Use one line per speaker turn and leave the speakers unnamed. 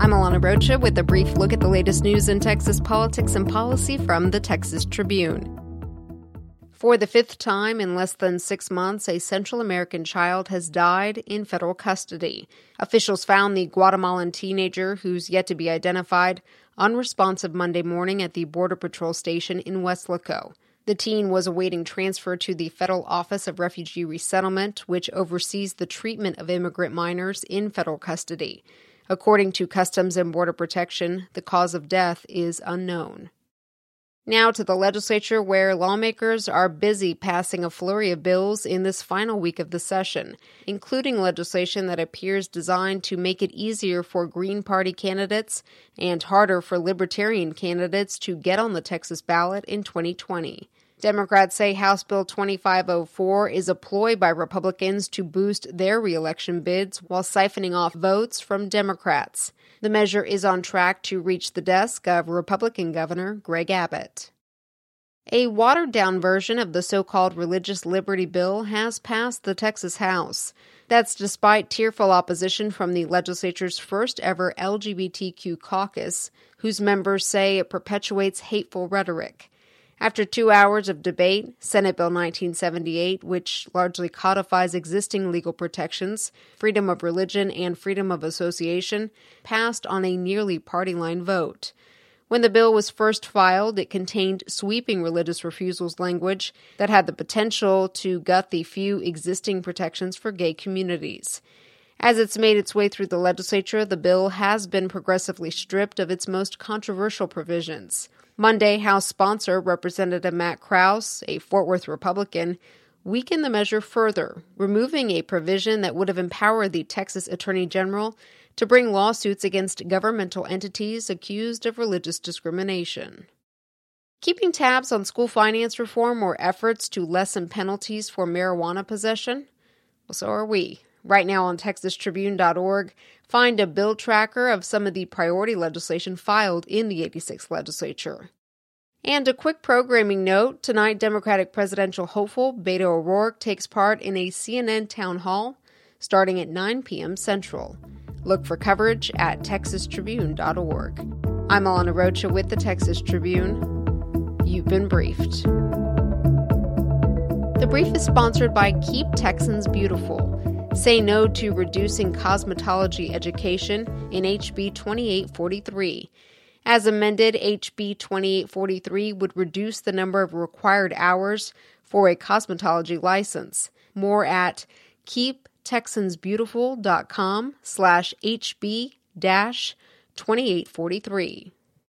I'm Alana Rocha with a brief look at the latest news in Texas politics and policy from the Texas Tribune. For the fifth time in less than six months, a Central American child has died in federal custody. Officials found the Guatemalan teenager, who's yet to be identified, unresponsive Monday morning at the Border Patrol station in Weslaco. The teen was awaiting transfer to the Federal Office of Refugee Resettlement, which oversees the treatment of immigrant minors in federal custody. According to Customs and Border Protection, the cause of death is unknown. Now to the legislature, where lawmakers are busy passing a flurry of bills in this final week of the session, including legislation that appears designed to make it easier for Green Party candidates and harder for Libertarian candidates to get on the Texas ballot in 2020. Democrats say House Bill 2504 is a ploy by Republicans to boost their reelection bids while siphoning off votes from Democrats. The measure is on track to reach the desk of Republican Governor Greg Abbott. A watered down version of the so called Religious Liberty Bill has passed the Texas House. That's despite tearful opposition from the legislature's first ever LGBTQ caucus, whose members say it perpetuates hateful rhetoric. After two hours of debate, Senate Bill 1978, which largely codifies existing legal protections, freedom of religion, and freedom of association, passed on a nearly party line vote. When the bill was first filed, it contained sweeping religious refusals language that had the potential to gut the few existing protections for gay communities. As it's made its way through the legislature, the bill has been progressively stripped of its most controversial provisions. Monday, House sponsor Representative Matt Krause, a Fort Worth Republican, weakened the measure further, removing a provision that would have empowered the Texas Attorney General to bring lawsuits against governmental entities accused of religious discrimination. Keeping tabs on school finance reform or efforts to lessen penalties for marijuana possession? Well, so are we. Right now on TexasTribune.org, find a bill tracker of some of the priority legislation filed in the 86th legislature. And a quick programming note tonight, Democratic presidential hopeful Beto O'Rourke takes part in a CNN town hall starting at 9 p.m. Central. Look for coverage at texastribune.org. I'm Alana Rocha with the Texas Tribune. You've been briefed. The brief is sponsored by Keep Texans Beautiful say no to reducing cosmetology education in HB 2843. As amended, HB 2843 would reduce the number of required hours for a cosmetology license. More at keeptexansbeautiful.com slash HB 2843.